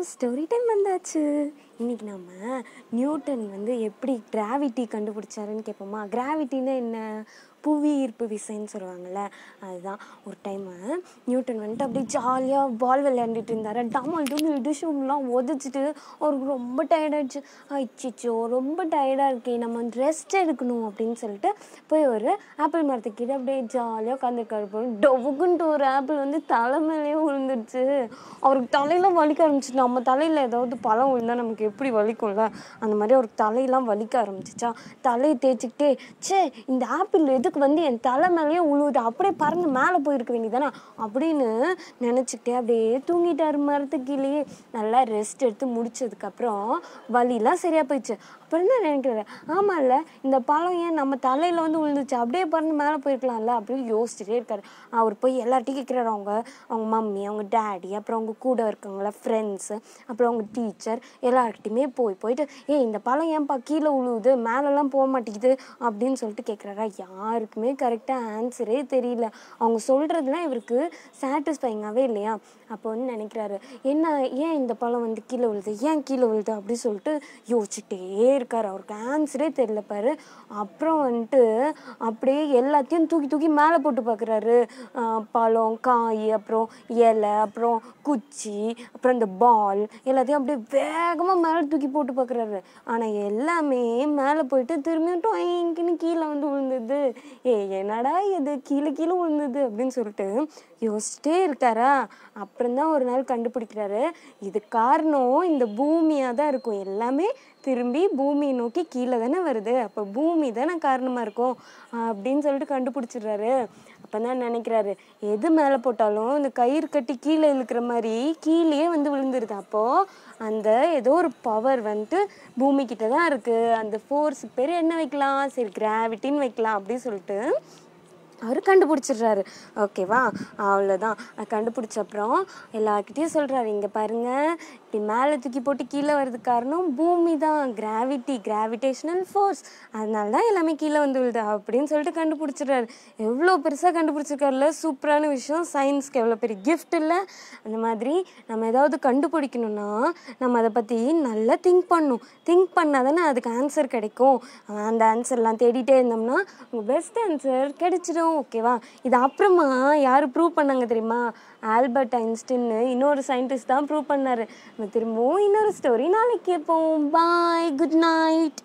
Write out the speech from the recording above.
Story time வந்தாச்சு. இன்னைக்கு நம்ம நியூட்டன் வந்து எப்படி கிராவிட்டி கண்டுபிடிச்சாருன்னு கேட்போமா? கிராவிட்டின்னா என்ன? புவி ஈர்ப்பு விசைன்னு சொல்லுவாங்கள்ல அதுதான். ஒரு டைம் நியூட்டன் வந்துட்டு அப்படியே ஜாலியாக பால் விளையாண்டுட்டு இருந்தார். டமல் டும் இடிஷும்லாம் உதச்சிட்டு அவருக்கு ரொம்ப டயர்டாயிடுச்சு அச்சிச்சோ ரொம்ப டயர்டாக இருக்கே நம்ம வந்து ரெஸ்ட் எடுக்கணும் அப்படின்னு சொல்லிட்டு போய் ஒரு ஆப்பிள் மரத்துக்கிட்ட அப்படியே ஜாலியாக உட்காந்துருக்காரு போய் டொவுக்குன்ட்டு ஒரு ஆப்பிள் வந்து தலை விழுந்துருச்சு. அவருக்கு தலையெல்லாம் வலிக்க ஆரம்பிச்சிச்சு நம்ம தலையில் ஏதாவது பழம் விழுந்தால் நமக்கு எப்படி வலிக்கும்ல? அந்த மாதிரி அவருக்கு தலையெல்லாம் வலிக்க ஆரம்பிச்சிச்சா. தலையை தேய்ச்சிக்கிட்டே ச்சே இந்த ஆப்பிள் எதுக்கு வந்து என் தலை மேலேயே உழுவுது. அப்படியே பறந்து மேலே போயிருக்க வேண்டியதானே அப்படின்னு நினச்சிக்கிட்டே அப்படியே தூங்கிட்டாரு மரத்துக்கீழே நல்லா ரெஸ்ட் எடுத்து முடிச்சதுக்கப்புறம் வலிலாம் சரியாக போயிடுச்சு. அப்புறம் தான் நினைக்கிறாரு? ஆமாம்ல இந்த பழம் ஏன் நம்ம தலையில் வந்து விழுந்துச்சு அப்படியே பறந்து மேலே போயிருக்கலாம்ல அப்படின்னு யோசிச்சுட்டே இருக்காரு. அவர் போய் எல்லார்ட்டையும் கேட்குறாரு அவங்க அவங்க மம்மி அவங்க டேடி அப்புறம் அவங்க கூட இருக்கவங்கள ஃப்ரெண்ட்ஸு அப்புறம் அவங்க டீச்சர் எல்லார்கிட்டையுமே போய் போயிட்டு ஏய் இந்த பழம் ஏன்பா கீழே உழுவுது? மேலெல்லாம் போக மாட்டேங்குது. அப்படின்னு சொல்லிட்டு கேட்குறாரா யாருக்குமே கரெக்டாக ஆன்சரே தெரியல. அவங்க சொல்கிறதுலாம் இவருக்கு சாட்டிஸ்ஃபைங்காகவே இல்லையா? அப்போ வந்து நினைக்கிறாரு என்ன ஏன் இந்த பழம் வந்து கீழே விழுது? ஏன் கீழே விழுது? அப்படி சொல்லிட்டு யோசிச்சுட்டே இருக்கார். அவருக்கு ஆன்சரே தெரியல பாரு. அப்புறம் வந்துட்டு அப்படியே எல்லாத்தையும் தூக்கி தூக்கி மேலே போட்டு பார்க்குறாரு பழம் காய் அப்புறம் இலை அப்புறம் குச்சி அப்புறம் இந்த பால் எல்லாத்தையும் அப்படியே வேகமாக மேலே தூக்கி போட்டு பார்க்குறாரு ஆனால் எல்லாமே மேலே போயிட்டு திரும்பியும் டொயங்கின்னு கீழே வந்து விழுந்தது. ஏ என்னடா இது? கீழே கீழே விழுந்தது அப்படின்னு சொல்லிட்டு யோசிச்சிட்டே இருக்காரா? அப்புறம்தான் ஒரு நாள் கண்டுபிடிக்கிறாரு. இது காரணம் இந்த பூமியாக தான் இருக்கும். எல்லாமே திரும்பி பூமியை நோக்கி கீழே தானே வருது. அப்போ பூமி தானே காரணமாக இருக்கும். அப்படின்னு சொல்லிட்டு கண்டுபிடிச்சிடுறாரு. அப்போ தான் நினைக்கிறாரு எது மேலே போட்டாலும் இந்த கயிறு கட்டி கீழே இழுக்கிற மாதிரி கீழே வந்து விழுந்துருது. அப்போது அந்த ஏதோ ஒரு பவர் வந்துட்டு பூமிக்கிட்ட தான் இருக்குது அந்த ஃபோர்ஸ் பேர் என்ன வைக்கலாம்? சரி கிராவிட்டின்னு வைக்கலாம் அப்படின்னு சொல்லிட்டு அவர் கண்டுபிடிச்சிடுறாரு. ஓகேவா அவ்வளோதான் கண்டுபிடிச்ச அப்புறம் எல்லாருக்கிட்டேயும் சொல்கிறாரு இங்கே பாருங்கள் இப்படி மேலே தூக்கி போட்டு கீழே வர்றது காரணம் பூமி தான். கிராவிட்டி கிராவிடேஷனல் ஃபோர்ஸ் அதனால தான் எல்லாமே கீழே வந்து விழுது அப்படின்னு சொல்லிட்டு கண்டுபிடிச்சிடுறாரு. எவ்வளோ பெருசாக கண்டுபிடிச்சிருக்காருல? சூப்பரான விஷயம். சயின்ஸ்க்கு எவ்வளோ பெரிய கிஃப்ட் இல்லை? அந்த மாதிரி நம்ம ஏதாவது கண்டுபிடிக்கணும்னா நம்ம அதை பற்றி நல்லா திங்க் பண்ணணும். திங்க் பண்ணால் தானே அதுக்கு ஆன்சர் கிடைக்கும். அந்த ஆன்சர்லாம் தேடிட்டே இருந்தோம்னா உங்கள் பெஸ்ட் ஆன்சர் கிடைச்சிடும். ஓகேவா? இது அப்புறமா யார் ப்ரூவ் பண்ணாங்க தெரியுமா? ஆல்பர்ட் ஐன்ஸ்டின்னு இன்னொரு சயின்டிஸ்ட் தான் ப்ரூவ் பண்ணார். திரும்பவும் இன்னொரு ஸ்டோரி நாளைக்கு கேட்போம். Bye good night